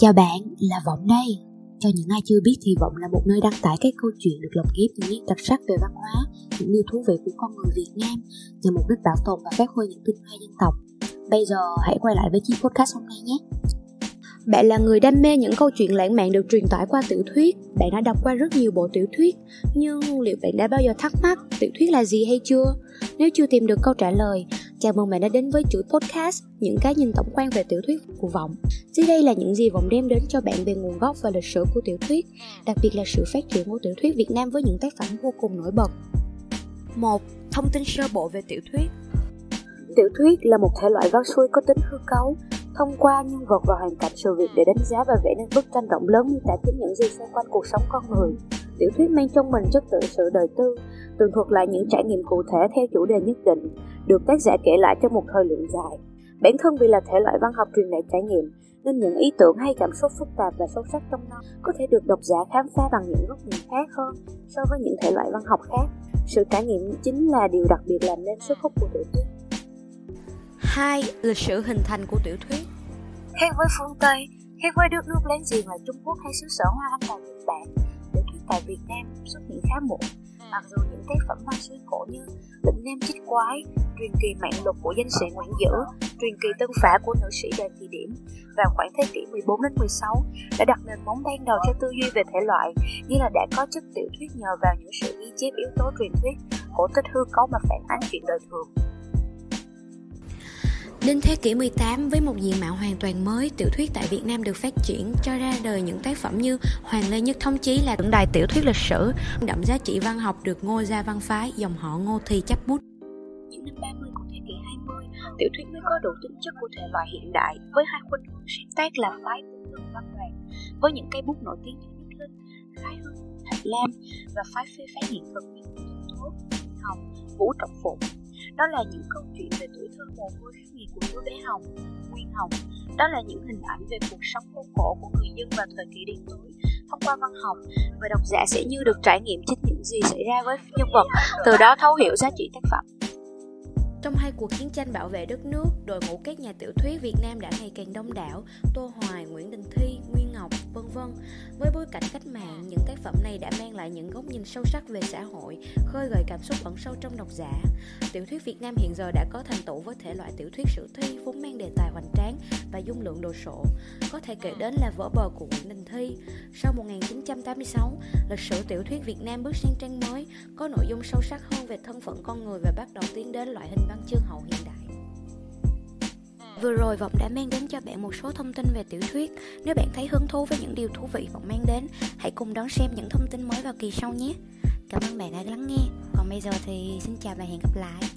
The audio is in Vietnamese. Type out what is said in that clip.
Chào bạn, là Vọng đây. Cho những ai chưa biết thì Vọng là một nơi đăng tải các câu chuyện được lồng ghép những nét đặc sắc về văn hóa, những điều thú vị của con người Việt Nam nhằm mục đích bảo tồn và phát huy những tinh hoa dân tộc. Bây giờ hãy quay lại với chiếc podcast hôm nay nhé. Bạn là người đam mê những câu chuyện lãng mạn được truyền tải qua tiểu thuyết. Bạn đã đọc qua rất nhiều bộ tiểu thuyết, nhưng liệu bạn đã bao giờ thắc mắc tiểu thuyết là gì hay chưa? Nếu chưa tìm được câu trả lời, chào mừng bạn đã đến với chuỗi podcast những cái nhìn tổng quan về tiểu thuyết của Vọng. Dưới đây là những gì Vọng đem đến cho bạn về nguồn gốc và lịch sử của tiểu thuyết, đặc biệt là sự phát triển của tiểu thuyết Việt Nam với những tác phẩm vô cùng nổi bật. 1. Thông tin sơ bộ về tiểu thuyết Tiểu thuyết là một thể loại văn xuôi có tính hư cấu, thông qua nhân vật và hoàn cảnh sự việc để đánh giá và vẽ nên bức tranh rộng lớn như tả chính những gì xoay quanh cuộc sống con người. Tiểu thuyết mang trong mình chất tự sự đời tư, tường thuật lại những trải nghiệm cụ thể theo chủ đề nhất định, được tác giả kể lại trong một thời lượng dài. Bản thân vì là thể loại văn học truyền lại trải nghiệm, nên những ý tưởng hay cảm xúc phức tạp và sâu sắc trong nó có thể được độc giả khám phá bằng những góc nhìn khác hơn so với những thể loại văn học khác. Sự trải nghiệm chính là điều đặc biệt làm nên sức hút của tiểu thuyết. 2. Lịch sử hình thành của tiểu thuyết Khác với phương Tây, khác với đất nước láng giềng là Trung Quốc hay xứ sở Hoa Anh là Nhật Bản, tiểu thuyết tại Việt Nam xuất hiện khá muộn. Mặc dù những tác phẩm văn xuôi cổ như Lĩnh Nam Chích Quái, truyền kỳ mạng lục của danh sĩ Nguyễn Dữ, truyền kỳ tân phả của nữ sĩ Đoàn Thị Điểm vào khoảng thế kỷ 14 đến 16 đã đặt nền móng ban đầu cho tư duy về thể loại, như là đã có chất tiểu thuyết nhờ vào những sự ghi chép yếu tố truyền thuyết, cổ tích hư cấu mà phản ánh chuyện đời thường. Đến thế kỷ 18, với một diện mạo hoàn toàn mới, tiểu thuyết tại Việt Nam được phát triển cho ra đời những tác phẩm như Hoàng Lê Nhất Thống Chí là tượng đài tiểu thuyết lịch sử, đậm giá trị văn học được Ngô Gia văn phái, dòng họ Ngô Thi chấp bút. Những năm 30 của thế kỷ 20, tiểu thuyết mới có đủ tính chất của thể loại hiện đại với hai khuynh hướng sáng tác là phái tư tưởng văn đoàn với những cây bút nổi tiếng như Nhất Linh, Khái Hưng, Thạch Lam và phái phê phán hiện thực như Nguyễn Hồng, Vũ Trọng Phụng đó là những câu chuyện về tuổi thơ mồ côi khắc nghiệt của đứa bé Hồng, Nguyên Hồng. Đó là những hình ảnh về cuộc sống khốn khổ của người dân vào thời kỳ đen tối thông qua văn học và độc giả sẽ như được trải nghiệm chính những gì xảy ra với nhân vật, từ đó thấu hiểu giá trị tác phẩm. Trong hai cuộc chiến tranh bảo vệ đất nước, đội ngũ các nhà tiểu thuyết Việt Nam đã ngày càng đông đảo, Tô Hoài, Nguyễn Đình Thi, với bối cảnh cách mạng, những tác phẩm này đã mang lại những góc nhìn sâu sắc về xã hội, khơi gợi cảm xúc ẩn sâu trong độc giả. Tiểu thuyết Việt Nam hiện giờ đã có thành tựu với thể loại tiểu thuyết sử thi vốn mang đề tài hoành tráng và dung lượng đồ sộ. Có thể kể đến là Vỡ bờ của Nguyễn Đình Thi. Sau 1986, lịch sử tiểu thuyết Việt Nam bước sang trang mới, có nội dung sâu sắc hơn về thân phận con người và bắt đầu tiến đến loại hình văn chương hậu hiện đại. Vừa rồi Vọng đã mang đến cho bạn một số thông tin về tiểu thuyết. Nếu bạn thấy hứng thú với những điều thú vị Vọng mang đến, hãy cùng đón xem những thông tin mới vào kỳ sau nhé. Cảm ơn bạn đã lắng nghe. Còn bây giờ thì xin chào và hẹn gặp lại.